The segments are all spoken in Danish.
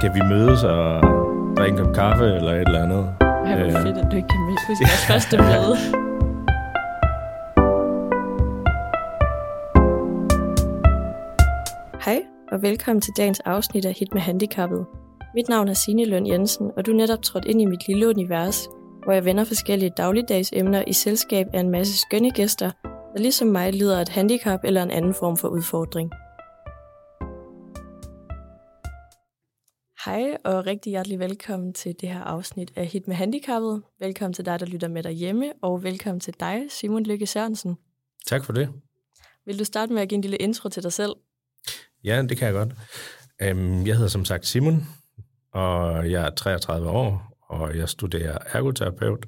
Kan vi mødes og drikke en kop kaffe eller et eller andet? Ej, hvor Øh. fedt, at du ikke kan huske vores første møde. Hej, og velkommen til dagens afsnit af Hit med Handicappet. Mit navn er Signe Løn Jensen, og du er netop trådt ind i mit lille univers, hvor jeg vender forskellige dagligdags emner i selskab af en masse skønne gæster, der ligesom mig lider af et handicap eller en anden form for udfordring. Hej og rigtig hjertelig velkommen til det her afsnit af Hit med Handicappet. Velkommen til dig, der lytter med derhjemme, og velkommen til dig, Simon Lykke Sørensen. Tak for det. Vil du starte med at give en lille intro til dig selv? Ja, det kan jeg godt. Øhm, Jeg hedder som sagt Simon, og jeg er 33 år, og jeg studerer ergoterapeut.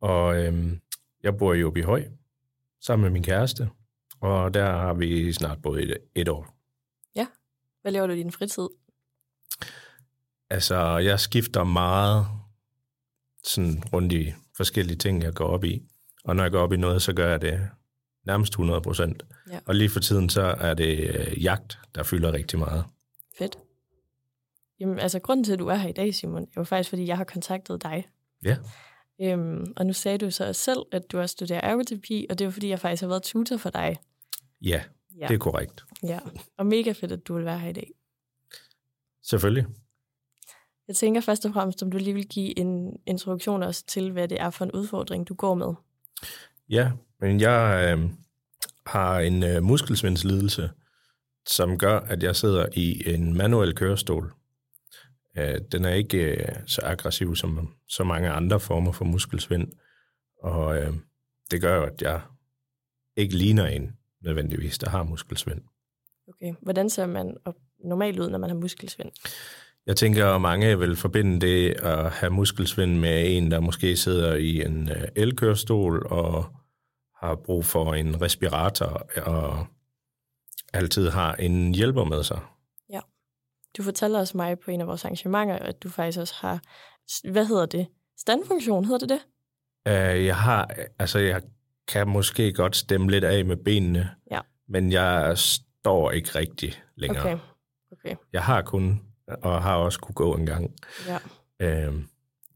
Og øhm, jeg bor i Åbyhøj sammen med min kæreste, og der har vi snart boet et, år. Hvad laver du i din fritid? Altså, jeg skifter meget sådan rundt i forskellige ting, jeg går op i. Og når jeg går op i noget, så gør jeg det nærmest 100 procent. Ja. Og lige for tiden, så er det øh, jagt, der fylder rigtig meget. Fedt. Jamen, altså, grunden til, at du er her i dag, Simon, er jo faktisk, fordi jeg har kontaktet dig. Ja. Øhm, og nu sagde du så selv, at du også studerer ergoterapi, og det er jo fordi, jeg faktisk har været tutor for dig. Ja, Ja. det er korrekt. ja. Og mega fedt, at du vil være her i dag. Selvfølgelig. Jeg tænker først og fremmest, om du lige vil give en introduktion også til, hvad det er for en udfordring, du går med. Ja, men jeg øh, har en øh, muskelsvindslidelse, som gør, at jeg sidder i en manuel kørestol. Øh, den er ikke øh, så aggressiv som så mange andre former for muskelsvind, og øh, det gør at jeg ikke ligner en nødvendigvis, der har muskelsvind. Okay. Hvordan ser man normalt ud, når man har muskelsvind? Jeg tænker, at mange vil forbinde det at have muskelsvind med en, der måske sidder i en øh, elkørestol og har brug for en respirator og altid har en hjælper med sig. Du fortalte os mig på en af vores arrangementer, at du faktisk også har, hvad hedder det? Standfunktion, hedder det det? Øh, Jeg har, altså jeg kan måske godt stemme lidt af med benene, Ja. men jeg står ikke rigtig længere. Okay. Okay, Jeg har kun, og har også kunne gå en gang. ja. Øh,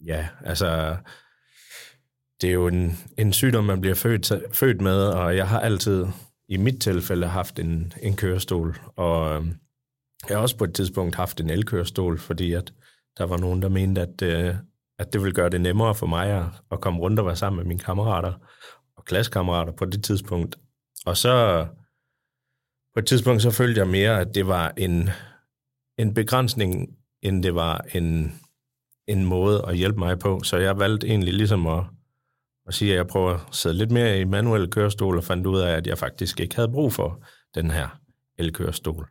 ja, altså, det er jo en, en sygdom, man bliver født, født med, og jeg har altid, i mit tilfælde, haft en, en kørestol, og øh, jeg har også på et tidspunkt haft en elkørestol, fordi at der var nogen, der mente, at, øh, at det ville gøre det nemmere for mig at, at komme rundt og være sammen med mine kammerater og klassekammerater på det tidspunkt. Og så på et tidspunkt, så følte jeg mere, at det var en, en begrænsning, end det var en, en måde at hjælpe mig på. Så jeg valgte egentlig ligesom at, at sige, at jeg prøver at sidde lidt mere i manuel kørestol, og fandt ud af, at jeg faktisk ikke havde brug for den her elkørestol.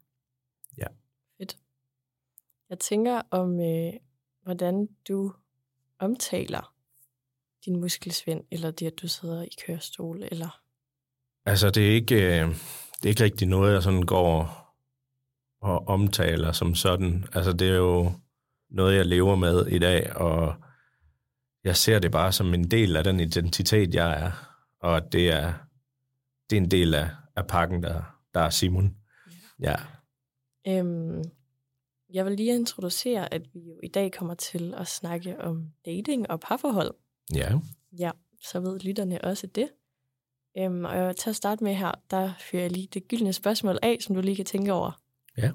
Jeg tænker om, øh, hvordan du omtaler din muskelsvind, eller det, at du sidder i kørestol, eller... Altså, det er ikke, øh, det er ikke rigtig noget, jeg sådan går og omtaler som sådan. Altså, det er jo noget, jeg lever med i dag, og jeg ser det bare som en del af den identitet, jeg er. Og det er, det er en del af, af pakken, der, der er Simon. Ja. Øhm, jeg vil lige introducere, at vi jo i dag kommer til at snakke om dating og parforhold. Ja. Ja, så ved lytterne også det. Øhm, og til at starte med her, der fyrer jeg lige det gyldne spørgsmål af, som du lige kan tænke over. Ja.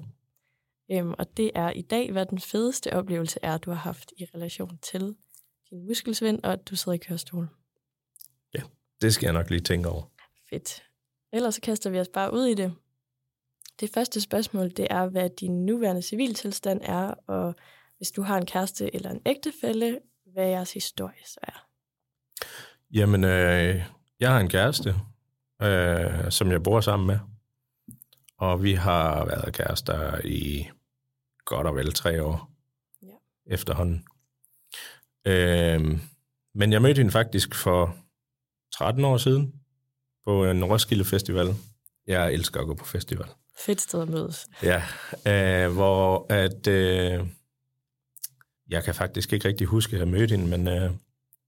Øhm, og det er i dag, hvad den fedeste oplevelse er, du har haft i relation til din muskelsvind, og at du sidder i kørestol. Det skal jeg nok lige tænke over. Fedt. Ellers så kaster vi os bare ud i det. Det første spørgsmål, det er, hvad din nuværende civiltilstand er, og hvis du har en kæreste eller en ægtefælle, hvad jeres historie så er. Jamen, øh, jeg har en kæreste, øh, som jeg bor sammen med. Og vi har været kærester i godt og vel tre år Ja. efterhånden. Øh, men jeg mødte hende faktisk for 13 år siden på en Roskilde Festival. Jeg elsker at gå på festival. Fedt sted at mødes. Ja, øh, hvor at... Øh, jeg kan faktisk ikke rigtig huske, at jeg mødte hende, men øh,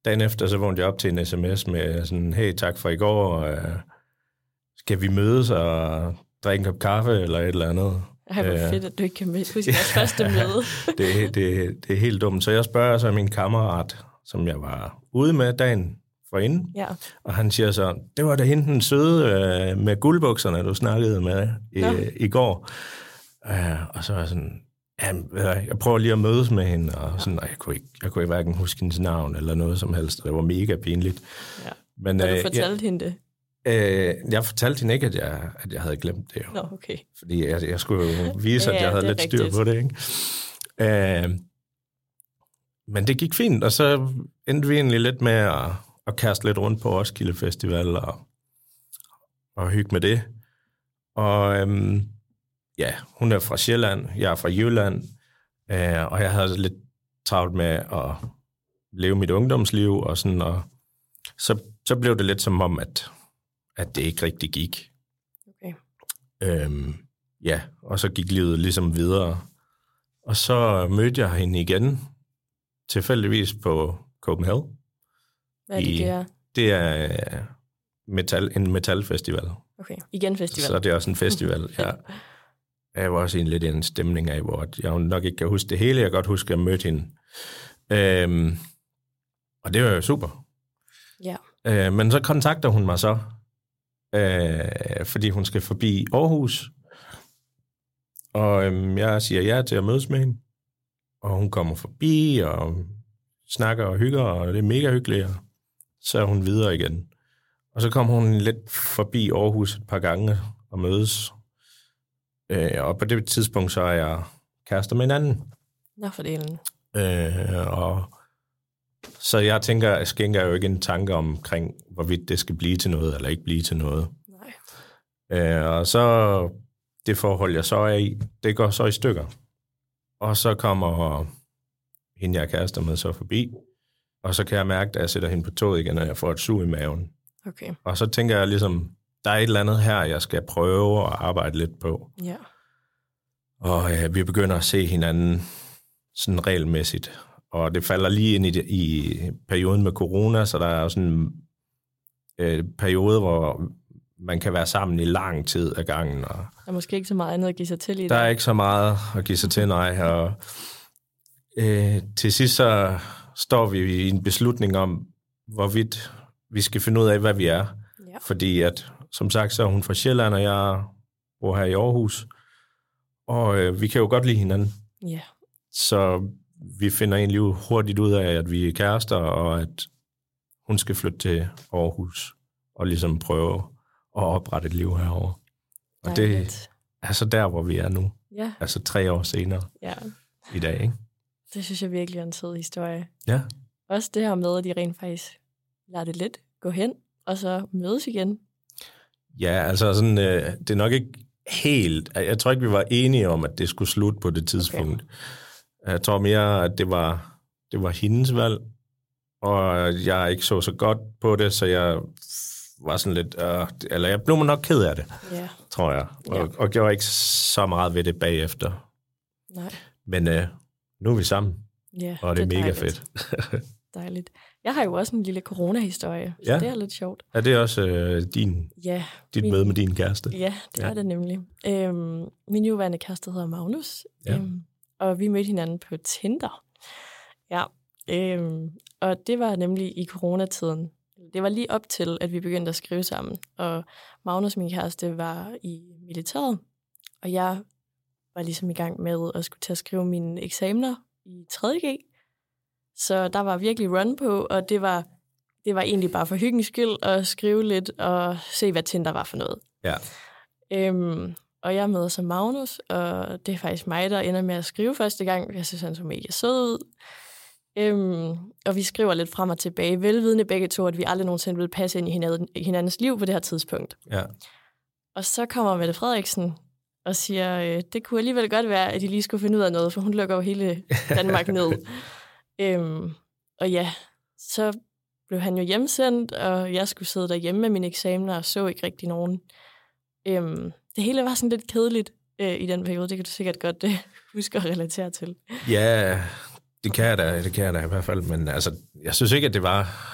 dagen efter, så vågnede jeg op til en sms med sådan, hey, tak for i går, øh, skal vi mødes og drikke en kop kaffe eller et eller andet? Ej, hvor Øh. fedt, at du ikke kan med- huske jeres første møde. det, det, det er helt dumt. Så jeg spørger så min kammerat, som jeg var ude med dagen forinden, Ja, og han siger så, det var da hende den søde øh, med guldbukserne, du snakkede med i, Nå. i går. Øh, og så er jeg sådan, ja, du jeg prøver lige at mødes med hende, og sådan, og jeg kunne ikke, jeg kunne ikke hverken huske hendes navn eller noget som helst. Det var mega pinligt. Ja. Men, og du øh, fortalte hende det. Jeg, øh, jeg fortalte hende ikke, at jeg, at jeg havde glemt det. Jo. Nå, okay. Fordi jeg, jeg skulle jo vise, Ja, at jeg havde lidt styr rigtigt. på det. Ikke? Øh, men det gik fint, og så endte vi egentlig lidt med at, at kaste lidt rundt på Roskilde Festival og, og hygge med det. Og øhm, ja, hun er fra Sjælland, jeg er fra Jylland, øh, og jeg havde lidt travlt med at leve mit ungdomsliv, og sådan, og så, så blev det lidt som om, at, at det ikke rigtig gik. okay. Øhm, ja, og så gik livet ligesom videre. Og så mødte jeg hende igen, tilfældigvis på Copenhagen. Hvad er det, I- det er? Det er øh, metal, en metalfestival, Okay, igen festival. så det er også en festival. ja. Jeg var også i en lidt i en stemning af, hvor jeg nok ikke kan huske det hele. Jeg kan godt huske, at jeg mødte hende. Øhm, og det var jo super. Ja. Øh, men så kontakter hun mig så, øh, fordi hun skal forbi Aarhus. Og øhm, jeg siger ja til at mødes med hende. Og hun kommer forbi og snakker og hygger, og det er mega hyggeligt. Og så er hun videre igen. Og så kommer hun lidt forbi Aarhus et par gange og mødes. Øh, og på det tidspunkt så er jeg kærester med en anden. Nå, for delen. Øh, og så jeg tænker, jeg skænker jo ikke en tanke omkring, hvorvidt det skal blive til noget, eller ikke blive til noget. Nej. Øh, og så det forhold, jeg så er i, det går så i stykker. Og så kommer hende, jeg er kærester med, så forbi. Og så kan jeg mærke, at jeg sætter hende på toget igen, og jeg får et sug i maven. Okay, Og så tænker jeg ligesom, der er et eller andet her, jeg skal prøve at arbejde lidt på. ja. Og øh, vi begynder at se hinanden sådan regelmæssigt. Og det falder lige ind i, det, i perioden med corona, så der er sådan en øh, periode, hvor man kan være sammen i lang tid ad gangen. Og Der er måske ikke så meget andet at give sig til i der er det. ikke så meget at give sig til, nej. Og øh, til sidst så står vi i en beslutning om, hvorvidt vi skal finde ud af, hvad vi er. Ja. Fordi at, som sagt, så er hun fra Sjælland, og jeg bor her i Aarhus. Og øh, vi kan jo godt lide hinanden. Ja, Så vi finder egentlig hurtigt ud af, at vi er kærester, og at hun skal flytte til Aarhus og ligesom prøve at oprette et liv herovre. Og det dejligt. er så der, hvor vi er nu. Ja, Altså tre år senere ja. i dag, ikke? Det synes jeg virkelig er en sød historie. Ja. Også det her med, at de rent faktisk lader det lidt gå hen, og så mødes igen. Ja, altså sådan, øh, det er nok ikke helt... Jeg tror ikke, vi var enige om, at det skulle slutte på det tidspunkt. Okay. Jeg tror mere, at det var, det var hendes valg, og jeg ikke så så godt på det, så jeg var sådan lidt... Øh, eller jeg blev nok ked af det, Ja, tror jeg, og, Ja. og gjorde ikke så meget ved det bagefter. nej. Men øh, nu er vi sammen, Ja, og det, det er mega dejligt. fedt. Dejligt. Jeg har jo også en lille corona-historie, så Ja. det er lidt sjovt. Er det også øh, din, Ja, dit Min- møde med din kæreste? ja det Ja. er det nemlig. Øhm, min nuværende kæreste hedder Magnus, Ja. øhm, og vi mødte hinanden på Tinder. Ja, øhm, og det var nemlig i coronatiden. Det var lige op til, at vi begyndte at skrive sammen. Og Magnus, min kæreste, var i militæret, og jeg var ligesom i gang med at skulle til at skrive mine eksamener i 3.G. Så der var virkelig run på, og det var, det var egentlig bare for hyggens skyld at skrive lidt og se, hvad Tinder var for noget. Ja. Øhm, og jeg møder så Magnus, og det er faktisk mig, der ender med at skrive første gang. Jeg synes, han så mega sød ud. Øhm, og vi skriver lidt frem og tilbage, velvidende begge to, at vi aldrig nogensinde ville passe ind i hinanden, i hinandens liv på det her tidspunkt. Ja. Og så kommer Mette Frederiksen og siger, øh, det kunne alligevel godt være, at de lige skulle finde ud af noget, for hun lukker jo hele Danmark ned. øhm, og ja, så blev han jo hjemsendt, og jeg skulle sidde derhjemme med mine eksamener og så ikke rigtig nogen. Øhm, det hele var sådan lidt kedeligt øh, i den periode, det kan du sikkert godt øh, huske at relatere til. Ja, det kan jeg da, det kan jeg da i hvert fald, men altså, jeg synes ikke, at det var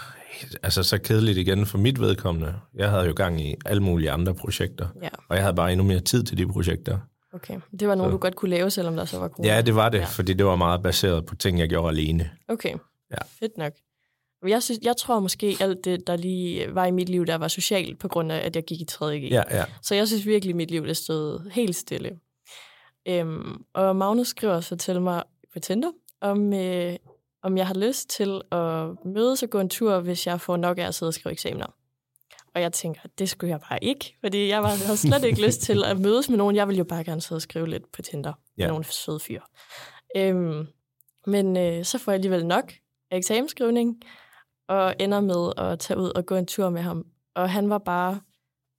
altså, så kedeligt igen for mit vedkommende. Jeg havde jo gang i alle mulige andre projekter, Ja, og jeg havde bare endnu mere tid til de projekter. Okay, det var nogen, Så- du godt kunne lave, selvom der så var corona? Ja, det var det, ja. fordi det var meget baseret på ting, jeg gjorde alene. Okay, Ja. fedt nok. Jeg, synes, jeg tror måske, alt det, der lige var i mit liv, der var socialt, på grund af, at jeg gik i 3.G. Ja, ja. Så jeg synes virkelig, at mit liv det stod helt stille. Øhm, og Magnus skriver så til mig på Tinder, om, øh, om jeg har lyst til at mødes og gå en tur, hvis jeg får nok af at sidde og skrive eksamener. Og jeg tænker, det skulle jeg bare ikke, fordi jeg var, havde slet ikke lyst til at mødes med nogen. Jeg ville jo bare gerne sidde og skrive lidt på Tinder med Ja. nogle søde fyre. Øhm, men øh, så får jeg alligevel nok af eksamensskrivning, og ender med at tage ud og gå en tur med ham. Og han var bare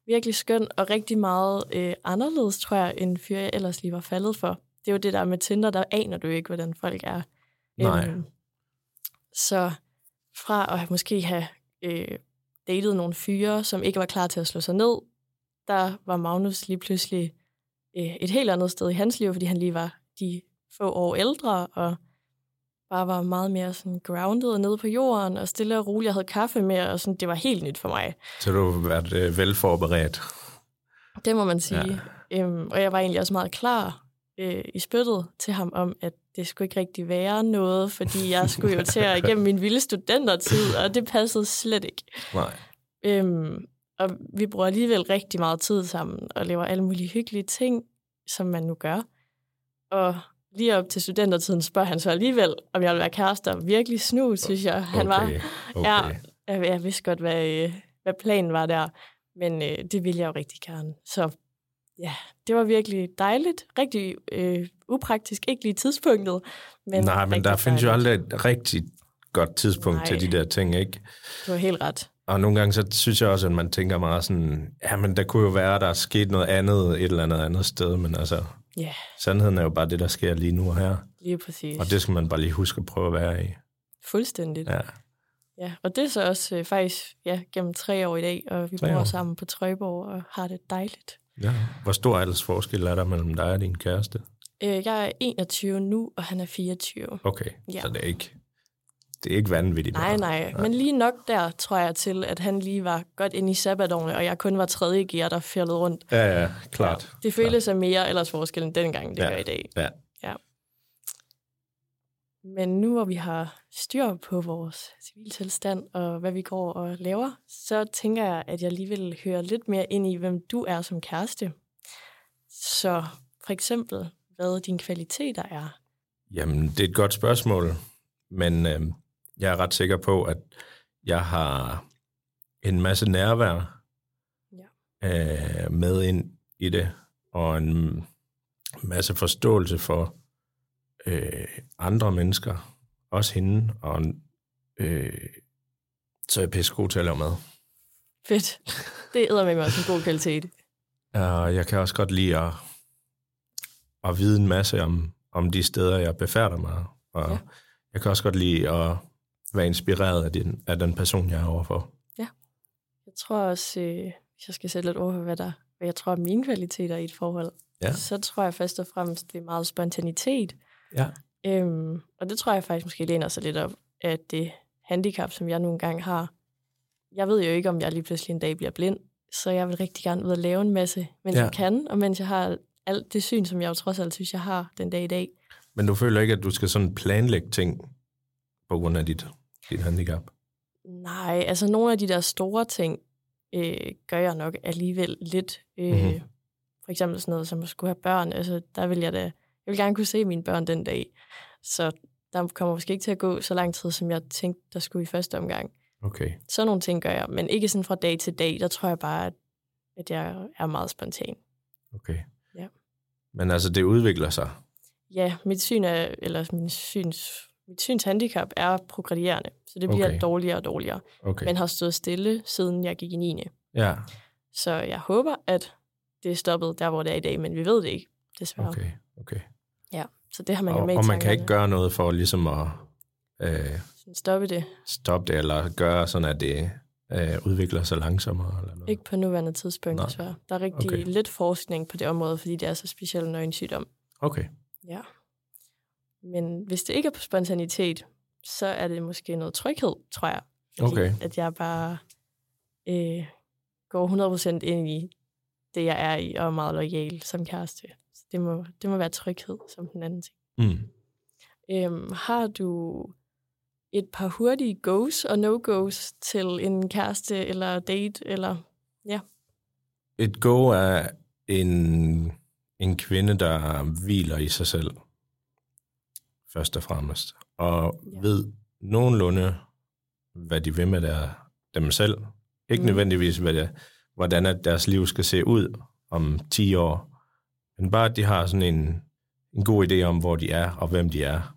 virkelig skøn og rigtig meget øh, anderledes, tror jeg, end fyr, jeg ellers lige var faldet for. Det er jo det der med Tinder, der aner du ikke, hvordan folk er. Nej. Øhm, så fra at måske have øh, datet nogle fyre, som ikke var klar til at slå sig ned, der var Magnus lige pludselig øh, et helt andet sted i hans liv, fordi han lige var de få år ældre, og bare var meget mere sådan grounded og nede på jorden, og stille og roligt. Jeg havde kaffe med, og sådan, det var helt nyt for mig. Så du har været øh, velforberedt. Det må man sige. Ja. Øhm, og jeg var egentlig også meget klar øh, i spyttet til ham om, at det skulle ikke rigtig være noget, fordi jeg skulle jo til at igennem min vilde studentertid, og det passede slet ikke. Nej. Øhm, og vi bruger alligevel rigtig meget tid sammen, og laver alle mulige hyggelige ting, som man nu gør. Og lige op til studentertiden spørger han så alligevel, om jeg vil være kærester. Virkelig snu, synes jeg. Han var, Okay. Ja, jeg, jeg vidste godt, hvad, øh, hvad planen var der, men øh, det ville jeg jo rigtig gerne. Så ja, det var virkelig dejligt. Rigtig øh, upraktisk, ikke lige tidspunktet. Men Nej, men der findes jo dejligt. aldrig et rigtig godt tidspunkt Nej. Til de der ting, ikke? Du har helt ret. Og nogle gange, så synes jeg også, at man tænker meget sådan, ja, men der kunne jo være, at der er sket noget andet et eller andet andet sted, men altså, Ja, sandheden er jo bare det, der sker lige nu og her. lige præcis. Og det skal man bare lige huske at prøve at være i. Fuldstændigt. Ja. Ja. Og det er så også øh, faktisk ja, gennem tre år i dag, og vi bor sammen på Trøjborg og har det dejligt. ja. Hvor stor alders forskel er der mellem dig og din kæreste? Øh, jeg er 21 nu, og han er 24. Okay, ja. så det er ikke, det er ikke vanvittigt. Nej, meget. nej, men lige nok der, tror jeg til, at han lige var godt inde i sabbatårene, og jeg kun var tredje gear, der fældede rundt. Ja, ja, klart. Det føles af mere ellers forskel end dengang, det Ja. gør i dag. Ja. Men nu hvor vi har styr på vores civiltilstand og hvad vi går og laver, så tænker jeg, at jeg lige vil høre lidt mere ind i, hvem du er som kæreste. Så for eksempel, hvad dine kvaliteter er. Jamen, det er et godt spørgsmål, men øh, jeg er ret sikker på, at jeg har en masse nærvær øh, med ind i det, og en masse forståelse for øh, andre mennesker, også hende, og øh, så er jeg pisse god til at lave mad. Fedt. Det æder med mig også en god kvalitet. Og jeg kan også godt lide at, at vide en masse om, om de steder, jeg befærder mig. Og Ja. ja. jeg kan også godt lide at være inspireret af den, af den person, jeg er overfor. Jeg tror også, øh, hvis jeg skal sætte lidt ord på, hvad, der, hvad jeg tror er mine kvaliteter i et forhold, Ja. så tror jeg først og fremmest, det er meget spontanitet. Ja. Øhm, og det tror jeg faktisk måske læner sig lidt op af det handicap, som jeg nogle gange har. Jeg ved jo ikke, om jeg lige pludselig en dag bliver blind, så jeg vil rigtig gerne ud og lave en masse, mens ja. Ja. jeg kan, og mens jeg har alt det syn, som jeg jo trods alt synes, jeg har den dag i dag. Men du føler ikke, at du skal sådan planlægge ting på grund af dit, dit handicap? Nej, altså nogle af de der store ting øh, gør jeg nok alligevel lidt. Øh, mm-hmm. Mhm. For eksempel sådan noget som at skulle have børn. Altså, der vil jeg da, jeg vil gerne kunne se mine børn den dag. Så der kommer måske ikke til at gå så lang tid, som jeg tænkte, der skulle i første omgang. Okay. Sådan nogle ting gør jeg, men ikke sådan fra dag til dag. Der tror jeg bare, at, at jeg er meget spontan. okay. Ja. Men altså, det udvikler sig. Ja, mit syn er, eller min syns, mit synshandicap er progredierende, så det bliver Okay. dårligere og dårligere. Okay. Men har stået stille, siden jeg gik i 9. Ja, Så jeg håber, at det er stoppet der, hvor det er i dag, men vi ved det ikke, desværre. okay. okay. Så det har man jo med og man kan ikke gøre noget for ligesom at øh, Stoppe det. stoppe det, eller gøre sådan, at det øh, udvikler sig langsommere? Eller noget. Ikke på nuværende tidspunkt, Nej. desværre. Der er rigtig Okay. lidt forskning på det område, fordi det er så speciel en øjensygdom. Okay. Ja. Men hvis det ikke er på spontanitet, så er det måske noget tryghed, tror jeg. Fordi Okay. at jeg bare øh, går 100% ind i det, jeg er i, og er meget lojal som kæreste. Så Det må, det må være tryghed, som den anden ting. Mm. Øhm, har du et par hurtige goes og no-goes til en kæreste eller date? Eller Et go er en, en kvinde, der hviler i sig selv, først og fremmest, og Ja. ved nogenlunde, hvad de vil med der, dem selv. Ikke Mm. nødvendigvis, hvad det, hvordan at deres liv skal se ud om 10 år, men bare, at de har sådan en, en god idé om, hvor de er og hvem de er.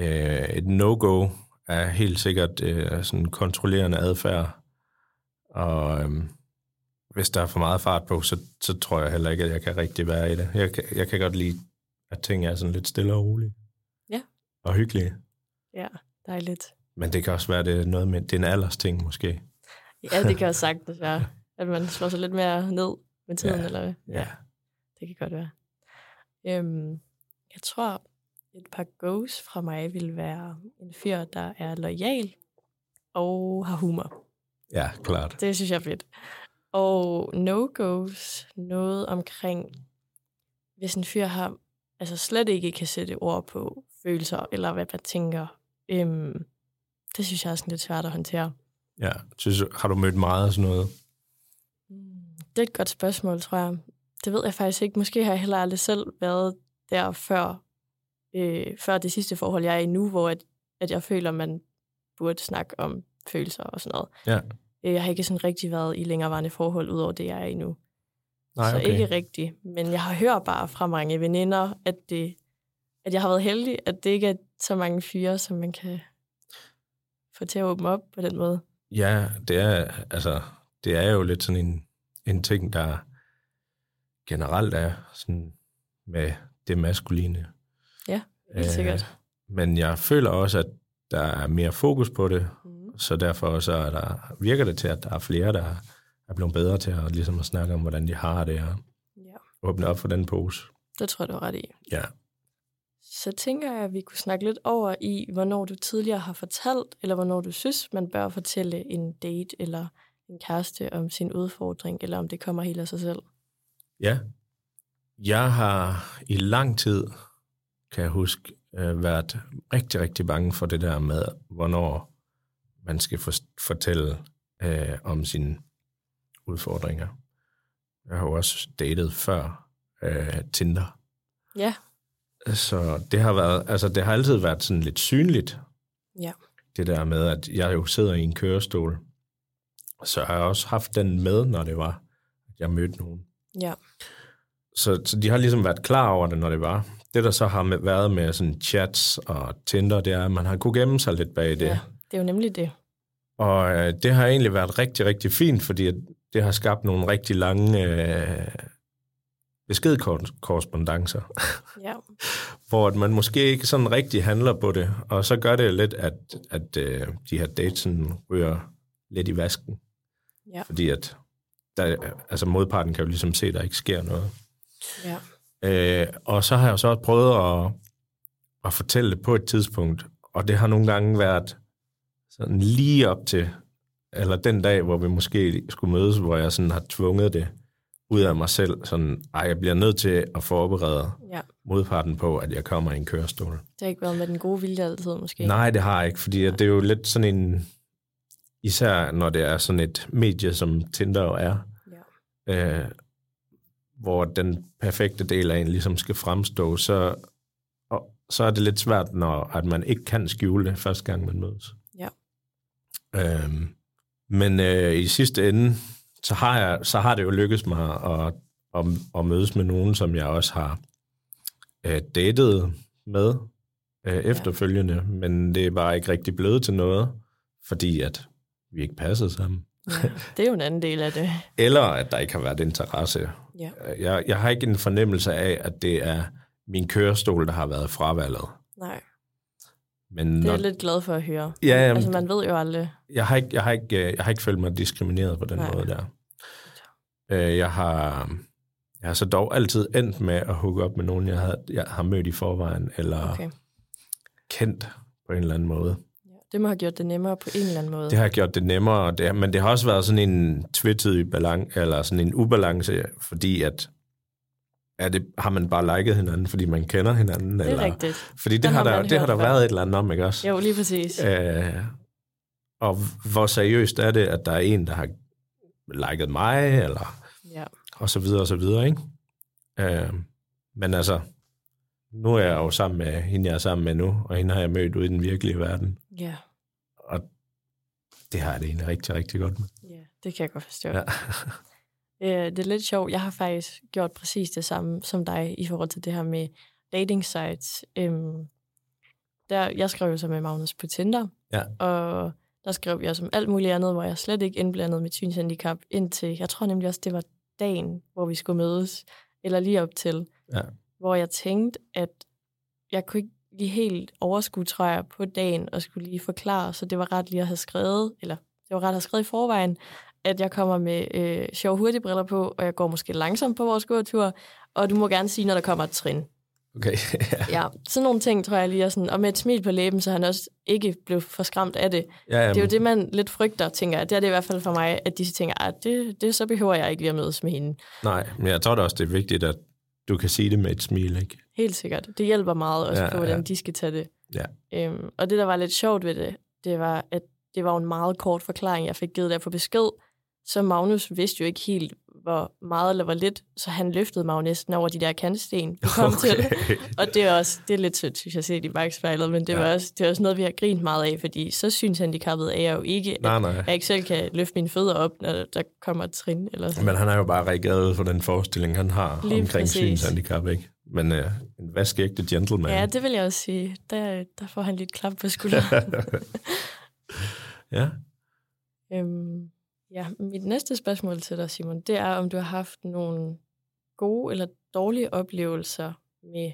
Øh, et no-go er helt sikkert øh, sådan kontrollerende adfærd, og øhm, hvis der er for meget fart på, så, så tror jeg heller ikke, at jeg kan rigtig være i det. Jeg kan, jeg kan godt lide, at ting er sådan lidt stille og rolige. Ja. Og hyggelige. ja, dejligt. Men det kan også være, det er noget med, det er en aldersting måske. Ja, det kan også sagtens være, at man slår sig lidt mere ned med tiden, Ja. eller hvad? Ja. Det kan godt være. Øhm, jeg tror, et par goes fra mig vil være en fyr, der er lojal og har humor. Ja, klart. Det synes jeg er fedt. Og no-goes, noget omkring, hvis en fyr har, altså slet ikke kan sætte ord på følelser, eller hvad man tænker. Øhm, det synes jeg er sådan lidt svært at håndtere. Ja. Synes, har du mødt meget af sådan noget? Mm, Det er et godt spørgsmål, tror jeg. Det ved jeg faktisk ikke. Måske har jeg heller aldrig selv været der før, øh, før det sidste forhold, jeg er i nu, hvor at, at jeg føler, man burde snakke om følelser og sådan noget. Ja. Øh, Jeg har ikke sådan rigtig været i længerevarende forhold, udover det, jeg er i nu. Nej, så okay. ikke rigtigt. Men jeg har hørt bare fra mange veninder, at, det, at jeg har været heldig, at det ikke er så mange fyre, som man kan få til at åbne op på den måde. Ja, det er, altså, det er jo lidt sådan en, en ting, der generelt er sådan med det maskuline. Ja, helt sikkert. men jeg føler også, at der er mere fokus på det, Mm. så derfor også er der, virker det til, at der er flere, der er blevet bedre til at, ligesom at snakke om, hvordan de har det, og Ja, åbne op for den pose. det tror jeg, du har ret i. Ja. Så tænker jeg, at vi kunne snakke lidt over i, hvornår du tidligere har fortalt, eller hvornår du synes, man bør fortælle en date eller en kæreste om sin udfordring, eller om det kommer helt af sig selv. Ja. Jeg har i lang tid, kan jeg huske, øh, været rigtig, rigtig bange for det der med, hvornår man skal for, fortælle øh, om sine udfordringer. Jeg har jo også datet før øh, Tinder. Ja, Så det har været, altså det har altid været sådan lidt synligt. Ja. Det der med, at jeg jo sidder i en kørestol. Så har jeg også haft den med, når det var, at jeg mødte nogen. ja, Så, så de har ligesom været klar over det, når det var. Det, der så har med, været med sådan chats og Tinder, det er, at man har kunne gemme sig lidt bag det. ja. Det er jo nemlig det. Og øh, det har egentlig været rigtig, rigtig fint, fordi at det har skabt nogle rigtig lange øh, beskedkorrespondancer, Ja, hvor man måske ikke sådan rigtig handler på det, og så gør det lidt, at, at øh, de her dates ryger lidt i vasken, ja, fordi at der, altså modparten kan jo ligesom se, at der ikke sker noget. ja. Øh, og så har jeg jo så også prøvet at, at fortælle det på et tidspunkt, og det har nogle gange været sådan lige op til, eller den dag, hvor vi måske skulle mødes, hvor jeg sådan har tvunget det ud af mig selv, sådan, ej, jeg bliver nødt til at forberede ja. modparten på, at jeg kommer i en kørestol. Det har ikke været med den gode vilje altid, måske. Nej, det har jeg ikke, fordi at det er jo lidt sådan en, især når det er sådan et medie, som Tinder jo er, Ja. øh, hvor den perfekte del af en ligesom skal fremstå, så, og, så er det lidt svært, når at man ikke kan skjule det første gang, man mødes. Ja. Øhm, men øh, i sidste ende, så har, jeg, så har det jo lykkedes mig at, at, at mødes med nogen, som jeg også har øh, datet med øh, efterfølgende, men det er bare ikke rigtig blevet til noget, fordi at vi ikke passede sammen. ja. Det er jo en anden del af det. Eller at der ikke har været interesse. Ja. Jeg, jeg har ikke en fornemmelse af, at det er min kørestol, der har været fravalget. Nej, Men det er jeg lidt glad for at høre. Ja, jamen, altså, man ved jo aldrig. jeg, har ikke, jeg, har ikke, øh, jeg har ikke følt mig diskrimineret på den Nej. måde der. Øh, Jeg har, jeg har så dog altid endt med at hooke op med nogen, jeg, havde, jeg har mødt i forvejen, eller okay. Kendt på en eller anden måde. Det må have gjort det nemmere på en eller anden måde. Det har gjort det nemmere, det, men det har også været sådan en tvetydig balance, eller sådan en ubalance, fordi at er det, har man bare liket hinanden, fordi man kender hinanden? Det er eller, rigtigt. Fordi det Den har, har der, det har der før. været et eller andet om, ikke også? Jo, lige præcis. Øh, og hvor seriøst er det, at der er en, der har liket mig, eller Ja. og så videre, og så videre, ikke? Øh, men altså, nu er jeg jo sammen med hende, jeg er sammen med nu, og hende har jeg mødt ude i den virkelige verden, ja. og det har jeg det egentlig rigtig, rigtig godt med. Ja, det kan jeg godt forstå. Ja. Øh, det er lidt sjovt. Jeg har faktisk gjort præcis det samme som dig i forhold til det her med dating sites. Øhm, der, jeg skrev jo så med Magnus på Tinder, Ja. og der skrev jeg som alt muligt andet, hvor jeg slet ikke indblandede mit synshandicap indtil, jeg tror nemlig også, det var dagen, hvor vi skulle mødes, eller lige op til, Ja. hvor jeg tænkte, at jeg kunne ikke lige helt overskue, tror jeg, på dagen, og skulle lige forklare, så det var ret lige at have skrevet, eller det var ret at have skrevet i forvejen, at jeg kommer med øh, sjov hurtigbriller på, og jeg går måske langsomt på vores gåtur, og du må gerne sige, når der kommer et trin. Okay, ja. Sådan nogle ting, tror jeg lige er sådan, og med et smil på læben, så han også ikke blev for skræmt af det. ja jamen, Det er jo det, man lidt frygter, tænker jeg. Det er det i hvert fald for mig, at de tænker, at det, det, så behøver jeg ikke lige at mødes med hende. Nej, men jeg tror da også, det er vigtigt, at du kan sige det med et smil, ikke? Helt sikkert. Det hjælper meget også Ja, på, hvordan ja. de skal tage det. Ja. Øhm, og det, der var lidt sjovt ved det, det var, at det var en meget kort forklaring, jeg fik givet der på besked. Så Magnus vidste jo ikke helt, hvor meget eller hvor lidt, så han løftede mig næsten over de der kantsten, vi kom okay. til. Og det er også det er lidt sødt, synes jeg, set i bagspejlet, men det, Ja. var også, det er også noget, vi har grint meget af, fordi så synshandicappet er jeg jo ikke, at Nej, nej. jeg ikke selv kan løfte mine fødder op, når der kommer et trin. Eller sådan. Men han er jo bare reageret for den forestilling, han har Lige omkring præcis. synshandicap, ikke? Men øh, en vaskeægte gentleman. Ja, det vil jeg også sige. Der, der får han lidt klap på skulderen. ja. Øhm, ja, mit næste spørgsmål til dig, Simon, det er, om du har haft nogle gode eller dårlige oplevelser med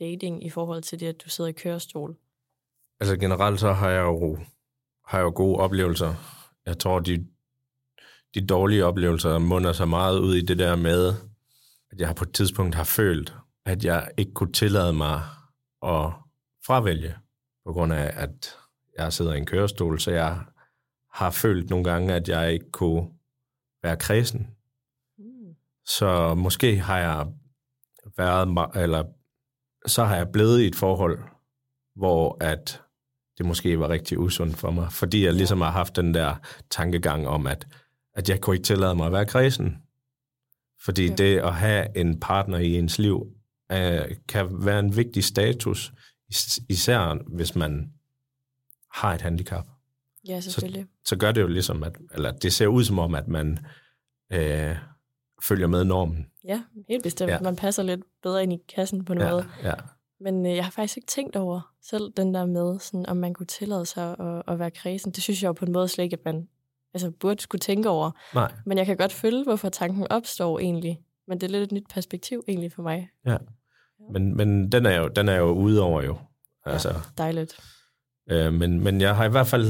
dating i forhold til det, at du sidder i kørestol. Altså generelt så har jeg jo, har jeg jo gode oplevelser. Jeg tror, de, de dårlige oplevelser munder sig meget ud i det der med, at jeg på et tidspunkt har følt, at jeg ikke kunne tillade mig at fravælge, på grund af, at jeg sidder i en kørestol, så jeg har følt nogle gange, at jeg ikke kunne være kredsen. Mm. Så måske har jeg været, eller så har jeg blevet i et forhold, hvor at det måske var rigtig usundt for mig, fordi jeg ligesom har haft den der tankegang om, at, at jeg kunne ikke tillade mig at være kredsen. Fordi Ja. det at have en partner i ens liv øh, kan være en vigtig status, is- især hvis man har et handicap. Ja, selvfølgelig. Så gør det jo ligesom, at, eller det ser ud som om, at man øh, følger med normen. Ja, helt bestemt. Ja. Ja. Man passer lidt bedre ind i kassen på en ja. måde. ja. Men øh, jeg har faktisk ikke tænkt over selv den der med, sådan, om man kunne tillade sig at, at være kredsen. Det synes jeg jo på en måde slet ikke, at man altså, burde skulle tænke over. Nej, Men jeg kan godt følge, hvorfor tanken opstår egentlig. Men det er lidt et nyt perspektiv egentlig for mig. men, men den er jo, den er jo ude over jo. Altså, Ja, dejligt. øh, men, men jeg har i hvert fald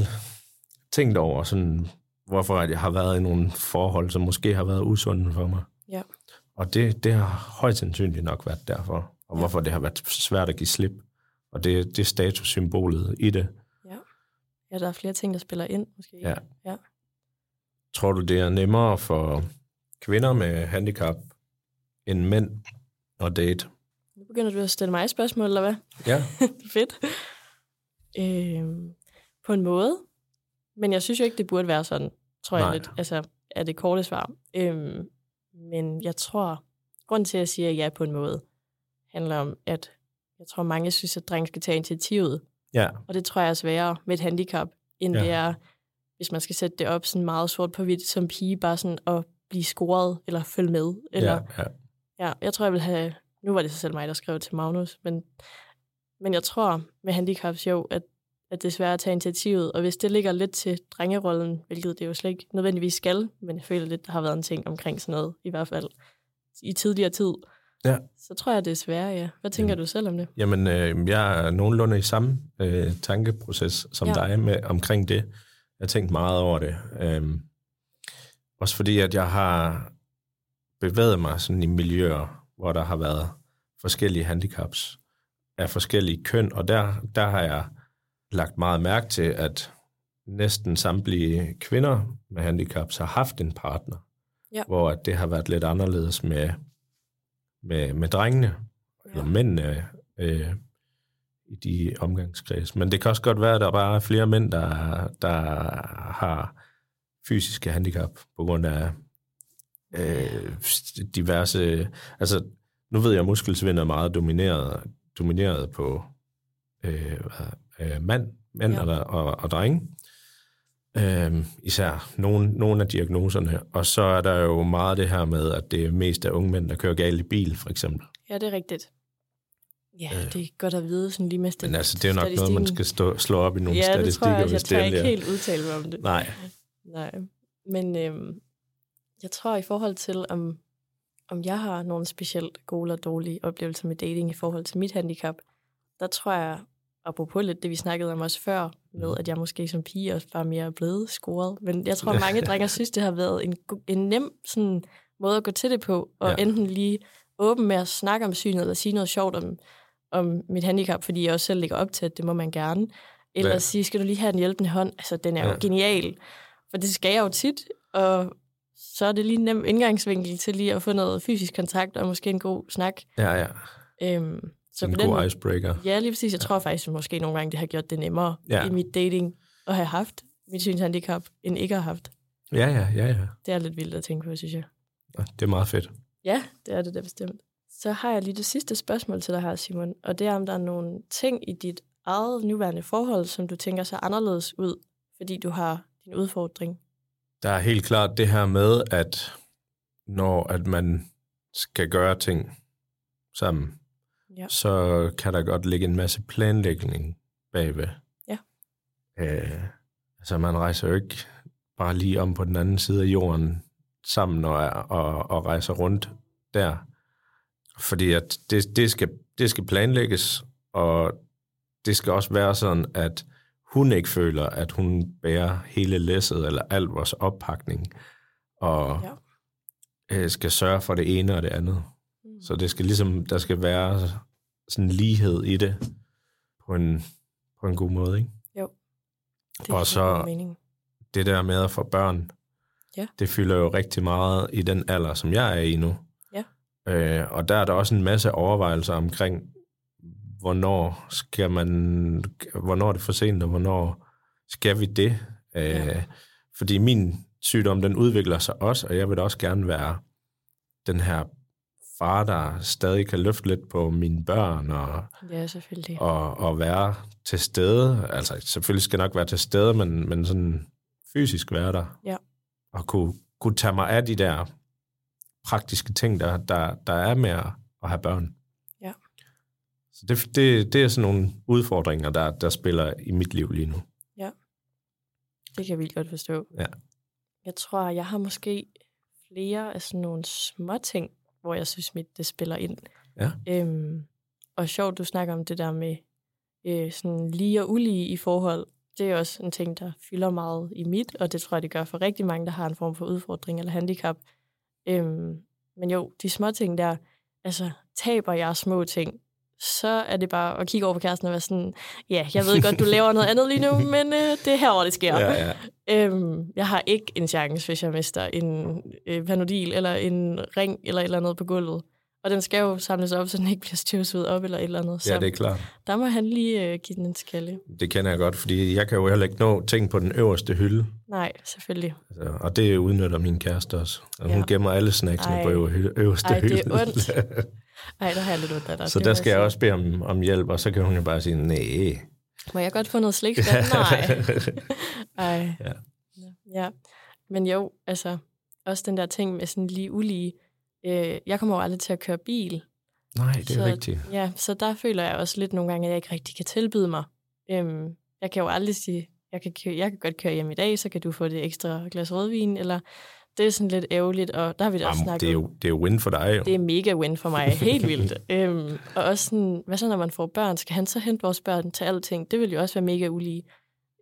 tænkt over, sådan, hvorfor at jeg har været i nogle forhold, som måske har været usunde for mig. Ja. Og det, det har højst sandsynligt nok været derfor, og Ja. ja. hvorfor det har været svært at give slip. Og det, det er statussymbolet i det. Ja, der er flere ting, der spiller ind, måske. Ja. ja. Tror du, det er nemmere for kvinder med handicap end mænd at date? Nu begynder du at stille mig spørgsmål, eller hvad? Ja. Fedt. Øhm, på en måde. Men jeg synes jo ikke, det burde være sådan, tror jeg Nej. lidt. Altså, er det korte svar. Øhm, men jeg tror, grunden til, at jeg siger ja på en måde, handler om, at jeg tror, mange synes, at drengen skal tage initiativet. Ja, Og det tror jeg er sværere med et handicap, end. Ja. det er, hvis man skal sætte det op sådan meget sort på hvidt som pige, bare sådan at blive scoret eller følge med. Eller, ja, ja. Ja, jeg tror, jeg vil have... Nu var det så selv mig, der skrev til Magnus, men, men jeg tror med handicaps jo, at, at det er svært at tage initiativet, og hvis det ligger lidt til drengerollen, hvilket det jo slet ikke nødvendigvis skal, men jeg føler lidt, der har været en ting omkring sådan noget, i hvert fald i tidligere tid, Ja. så tror jeg, det er sværere, ja. Hvad tænker du selv om det? Jamen, øh, jeg er nogenlunde i samme øh, tankeproces som Ja. dig med, omkring det. Jeg har tænkt meget over det. Øhm, også fordi, at jeg har bevæget mig sådan i miljøer, hvor der har været forskellige handicaps af forskellige køn, og der, der har jeg lagt meget mærke til, at næsten samtlige kvinder med handicaps har haft en partner, Ja. hvor at det har været lidt anderledes med, med, med drengene, ja. eller mændene, øh, i de omgangskreds. Men det kan også godt være, at der bare er flere mænd, der, der har fysiske handicap på grund af øh, diverse... Altså, nu ved jeg, at muskelsvind er meget domineret, domineret på øh, øh, mand, mænd ja. og, og, og drenge. Øh, især nogle, nogle af diagnoserne. Og så er der jo meget det her med, at det er mest af unge mænd, der kører galt i bil, for eksempel. Ja, det er rigtigt. Ja, øh. det er godt at vide, sådan lige med Men altså, det er jo nok noget, man skal stå, slå op i nogle ja, statistikker. Ja, det tror jeg, jeg, jeg tør ikke helt udtale mig om det. Nej. Nej. Men øhm, jeg tror i forhold til, om, om jeg har nogle specielt gode eller dårlige oplevelser med dating i forhold til mit handicap, der tror jeg, apropos lidt det, vi snakkede om også før, med mm. at jeg måske som pige også bare mere er blevet scoret. Men jeg tror, mange drenge synes, det har været en, en nem sådan, måde at gå til det på, og ja. enten lige åben med at snakke om synet, eller sige noget sjovt om, om mit handicap, fordi jeg også selv lægger op til, at det må man gerne. Eller ja. sige, skal du lige have en hjælpende hånd? Altså, den er jo ja. genial. For det skal jeg jo tit, og så er det lige en nem indgangsvinkel til lige at få noget fysisk kontakt, og måske en god snak. Ja, ja. Øhm, så en god den, icebreaker. Ja, lige præcis. Jeg ja. tror faktisk, at måske nogle gange det har gjort det nemmere ja. i mit dating at have haft mit synshandicap, end ikke have haft. Ja, ja, ja, ja. Det er lidt vildt at tænke på, synes jeg. Ja, det er meget fedt. Ja, det er det da bestemt. Så har jeg lige det sidste spørgsmål til dig her, Simon, og det er, om der er nogle ting i dit eget nuværende forhold, som du tænker så anderledes ud, fordi du har din udfordring? Der er helt klart det her med, at når at man skal gøre ting sammen, ja. så kan der godt ligge en masse planlægning bagved. Ja. Øh, altså man rejser jo ikke bare lige om på den anden side af jorden sammen og, og, og rejser rundt der. Fordi at det, det, skal, det skal planlægges, og det skal også være sådan, at hun ikke føler, at hun bærer hele læsset eller alt vores oppakning, og ja. øh, skal sørge for det ene og det andet. Så det skal ligesom, der skal være sådan en lighed i det, på en, på en god måde, ikke? Jo. Det og så det der med at få børn, ja. det fylder jo rigtig meget i den alder, som jeg er i nu. Ja. Øh, og der er der også en masse overvejelser omkring, hvornår skal man, hvornår er det for sent, og hvornår skal vi det? Ja. Øh, fordi min sygdom, den udvikler sig også, og jeg vil også gerne være den her far, der stadig kan løfte lidt på mine børn, og, ja, selvfølgelig. og, og være til stede. Altså, selvfølgelig skal jeg nok være til stede, men, men sådan fysisk være der. Ja. Og kunne, kunne tage mig af de der praktiske ting, der, der, der er med at, have børn. Så det, det, det er sådan nogle udfordringer, der, der spiller i mit liv lige nu. Ja, det kan jeg vildt godt forstå. Ja. Jeg tror, jeg har måske flere af sådan nogle små ting, hvor jeg synes, mit det spiller ind. Ja. Øhm, og sjovt, du snakker om det der med øh, sådan lige og ulige i forhold. Det er også en ting, der fylder meget i mit, og det tror jeg, det gør for rigtig mange, der har en form for udfordring eller handicap. Øhm, men jo, de små ting der, altså taber jeg små ting, så er det bare at kigge over på kæresten og være sådan, ja, jeg ved godt, du laver noget andet lige nu, men øh, det er herovre, det sker. Ja, ja. Øhm, jeg har ikke en chance, hvis jeg mister en øh, panodil eller en ring eller et eller andet på gulvet. Og den skal jo samles op, så den ikke bliver støvsuget op eller et eller andet. Så ja, det er klart. Der må han lige øh, give den en skalle. Det kender jeg godt, fordi jeg kan jo heller ikke nå ting på den øverste hylde. Nej, selvfølgelig. Altså, og det udnytter min kæreste også. Og ja. Hun gemmer alle snacksene Ej. på øverste hylde. Ej, det er ondt. Ej, der har jeg lidt ondt af dig. Så der skal jeg også bede om, om hjælp, og så kan hun jo bare sige, nej. Må jeg godt få noget slik? Nej. Ej. Ja. ja. Men jo, altså, også den der ting med sådan lige ulige. Øh, jeg kommer jo aldrig til at køre bil. Nej, det er så, rigtigt. Ja, så der føler jeg også lidt nogle gange, at jeg ikke rigtig kan tilbyde mig. Øhm, jeg kan jo aldrig sige, jeg kan, jeg kan godt køre hjem i dag, så kan du få det ekstra glas rødvin, eller det er sådan lidt ærgerligt, og der har vi da også snakket det er, jo, det er jo win for dig, jo. Det er mega win for mig, helt vildt. øhm, og også sådan, hvad så når man får børn? Skal han så hente vores børn til alting? Det vil jo også være mega ulige.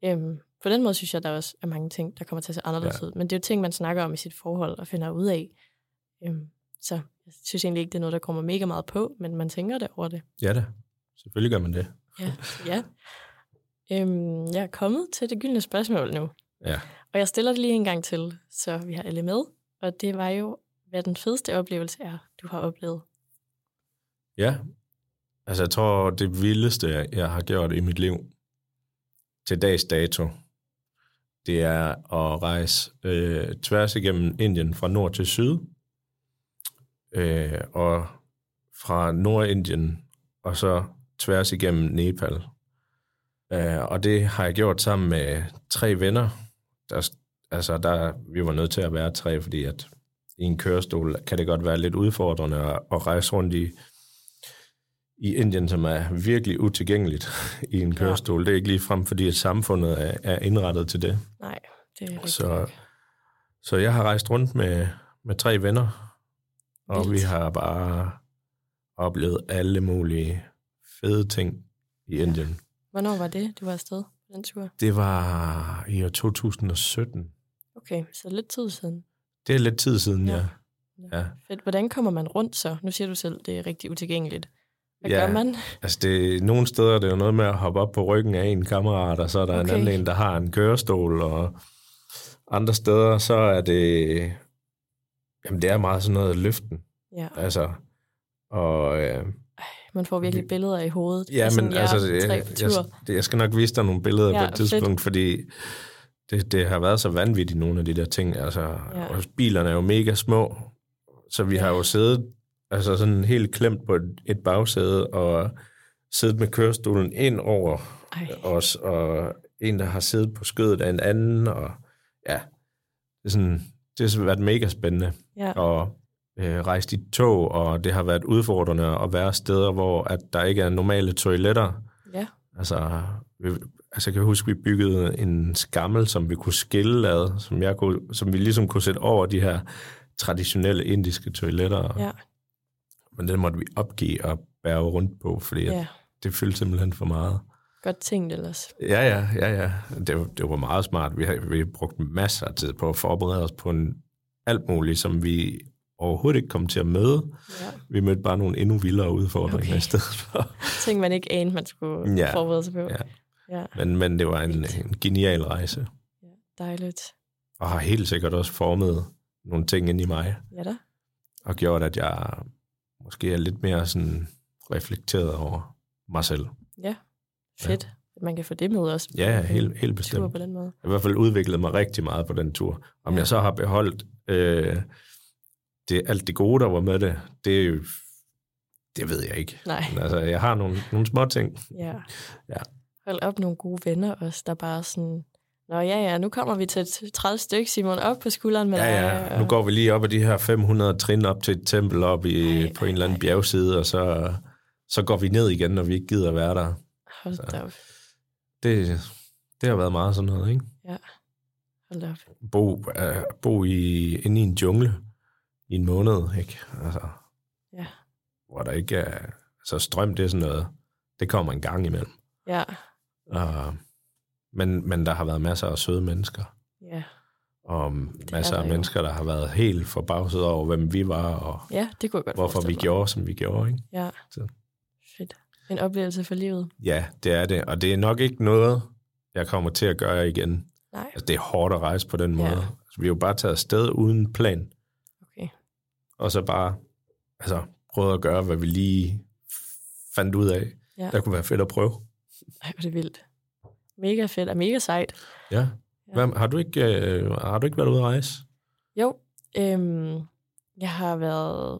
Øhm, på den måde synes jeg, der også er mange ting, der kommer til at se anderledes ja. ud. Men det er jo ting, man snakker om i sit forhold og finder ud af. Øhm, så jeg synes egentlig ikke, det er noget, der kommer mega meget på, men man tænker det over det. Ja da, selvfølgelig gør man det. Ja, ja. Øhm, jeg er kommet til det gyldne spørgsmål nu. Ja. Og jeg stiller det lige en gang til, så vi har alle med. Og det var jo, hvad den fedeste oplevelse er, du har oplevet Ja. Altså, jeg tror, det vildeste, jeg har gjort i mit liv til dags dato, det er at rejse øh, tværs igennem Indien fra nord til syd, øh, og fra Nordindien, og så tværs igennem Nepal. Øh, og det har jeg gjort sammen med tre venner. Der, altså, der, vi var nødt til at være tre, fordi at i en kørestol kan det godt være lidt udfordrende at, at rejse rundt i, i Indien, som er virkelig utilgængeligt i en kørestol. Ja. Det er ikke lige frem, fordi at samfundet er, er indrettet til det. Nej, det er rigtigt. Så, så jeg har rejst rundt med, med tre venner, og Vildt. vi har bare oplevet alle mulige fede ting i Indien. Hvornår var det, du var afsted den tur? Det var i år 2017. Okay, så lidt tid siden. Det er lidt tid siden, Ja. ja. Ja. Fedt. Hvordan kommer man rundt så? Nu siger du selv, det er rigtig utilgængeligt. Hvad Ja. gør man? Altså, det, nogle steder er det jo noget med at hoppe op på ryggen af en kammerat, og så er der okay. en anden en, der har en kørestol, og andre steder, så er det... Jamen, det er meget sådan noget løften. Ja, Altså, og... Øh, man får virkelig billeder i hovedet. Ja, sådan men altså, jeg, jeg, det, jeg skal nok vise dig nogle billeder Ja, på et tidspunkt, fedt. fordi det, det har været så vanvittigt, nogle af de der ting. Altså, Ja. ja. og bilerne er jo mega små, så vi har jo siddet altså sådan helt klemt på et, et bagsæde, og siddet med kørestolen ind over Ej, os, og en, der har siddet på skødet af en anden, og ja, det er sådan, det har været mega spændende ja. og øh, rejst i tog, og det har været udfordrende at være steder, hvor at der ikke er normale toiletter. ja. Altså, vi, altså jeg kan huske, vi byggede en skammel, som vi kunne skille ad, som, jeg kunne, som vi ligesom kunne sætte over de her traditionelle indiske toiletter. Ja. Men den måtte vi opgive og bære rundt på, fordi ja. det fyldte simpelthen for meget. Godt tænkt ellers. Ja, ja, ja, ja. Det, var- det var meget smart. Vi har vi brugt masser af tid på at forberede os på en, alt muligt, som vi overhovedet ikke kom til at møde. Ja. Vi mødte bare nogle endnu vildere udfordringer Okay. i stedet for. Ting, man ikke anede, man skulle Ja. forberede sig på. Ja. ja. Men, men det var en, en genial rejse, Dejligt. og har helt sikkert også formet nogle ting ind i mig, Ja da. og gjort, at jeg måske er lidt mere sådan reflekteret over mig selv. Ja. Fedt. At man kan få det med også. Ja, helt, helt Tur bestemt. på den måde. Jeg har i hvert fald udviklet mig rigtig meget på den tur. Om Ja. ja. jeg så har beholdt øh, det, alt det gode, der var med det, det, er jo- det ved jeg ikke. Nej. Men altså, jeg har nogle, nogle små ting. Ja. Ja. Hold op nogle gode venner også, der bare sådan... Nå ja, ja, nu kommer vi til et 30 stykke, Simon, op på skulderen med dig. Ja, ja. Nu og- går vi lige op ad de her 500 trin op til et tempel op i, Ej, på en eller anden ej. bjergside, og så, så går vi ned igen, når vi ikke gider være der. Hold da op. Det, det har været meget sådan noget, ikke? Hold da op. Bo, uh, bo i, inde i en jungle i en måned, ikke? Altså, Ja. Hvor der ikke er... Så strøm, det er sådan noget... Det kommer en gang imellem. Ja. Uh, men, men der har været masser af søde mennesker. Ja. Og masser der af mennesker, der har været helt forbavset over, hvem vi var, og Ja, det kunne jeg godt hvorfor vi mig. gjorde, som vi gjorde, ikke? Ja. Så. Fedt. En oplevelse for livet. Ja, det er det. Og det er nok ikke noget, jeg kommer til at gøre igen. Nej. Altså, det er hårdt at rejse på den måde. Ja. Altså, vi har jo bare taget afsted uden plan. Og så bare altså, prøvet at gøre, hvad vi lige fandt ud af. Ja. Der kunne være fedt at prøve. Ej, hvor det vildt. Mega fedt og mega sejt. Ja. Hvad, har, du ikke, øh, har du ikke været ude at rejse? Jo, øhm, jeg har været...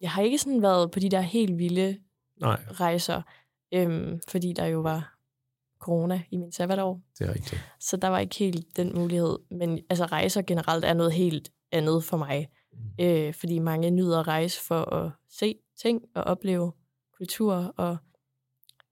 Jeg har ikke sådan været på de der helt vilde Nej, rejser, øhm, fordi der jo var corona i min sabbatår. det er rigtigt. Så der var ikke helt den mulighed. Men altså rejser generelt er noget helt andet for mig. Mm. Øh, fordi mange nyder at rejse for at se ting og opleve kultur. Og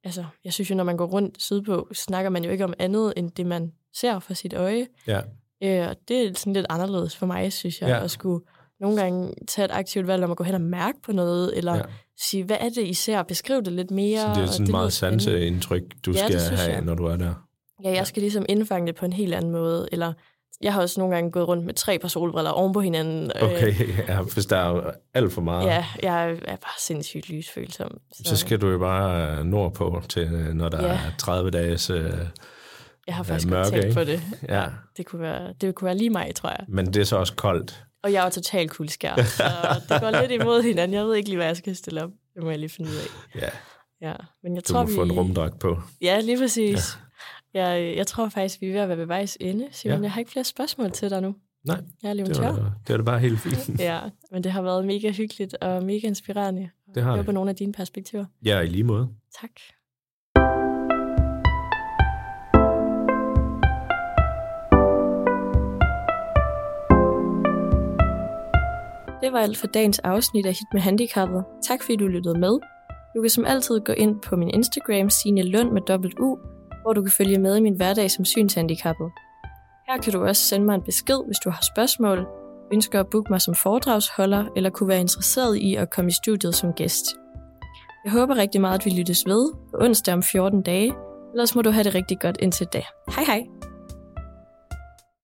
altså, jeg synes jo, når man går rundt sydpå, snakker man jo ikke om andet end det, man ser for sit øje. Ja, Øh, og det er sådan lidt anderledes for mig, synes jeg, ja. At skulle nogle gange tage et aktivt valg om at gå hen og mærke på noget, eller ja. sige, hvad er det, I ser? Beskriv det lidt mere. Så det er og sådan lyder meget spændende. sanseindtryk, du Ja, det skal have, jeg. når du er der. Ja, jeg skal ligesom indfange det på en helt anden måde, eller jeg har også nogle gange gået rundt med tre par solbriller oven på hinanden. Okay, ja, hvis der er alt for meget, Ja, jeg er bare sindssygt lysfølsom. så skal du jo bare nordpå til, når der Ja. er 30 dages... Øh, jeg har faktisk mørke, tænkt ikke? på det. ja. Det kunne, være, det kunne være lige mig, tror jeg. Men det er så også koldt. Og jeg er jo totalt kuldskær, så det går lidt imod hinanden. Jeg ved ikke lige, hvad jeg skal stille op. Det må jeg lige finde ud af. Ja, Ja, men jeg du tror, må få en vi... rumdragt på. Ja, lige præcis. Ja. Jeg, jeg tror faktisk, vi er ved at være ved vejs ende. Simon, Ja. jeg har ikke flere spørgsmål til dig nu. Nej, Jeg er det var, det var da bare helt fint. Ja, men det har været mega hyggeligt og mega inspirerende. Det har Jeg det. på nogle af dine perspektiver. Ja, i lige måde. Tak. Det var alt for dagens afsnit af Hit med Handicappet. Tak fordi du lyttede med. Du kan som altid gå ind på min Instagram, Signe Lund med dobbelt U, hvor du kan følge med i min hverdag som synshandicappet. Her kan du også sende mig en besked, hvis du har spørgsmål, ønsker at booke mig som foredragsholder, eller kunne være interesseret i at komme i studiet som gæst. Jeg håber rigtig meget, at vi lyttes ved på onsdag om 14 dage. Ellers må du have det rigtig godt indtil da. Hej hej!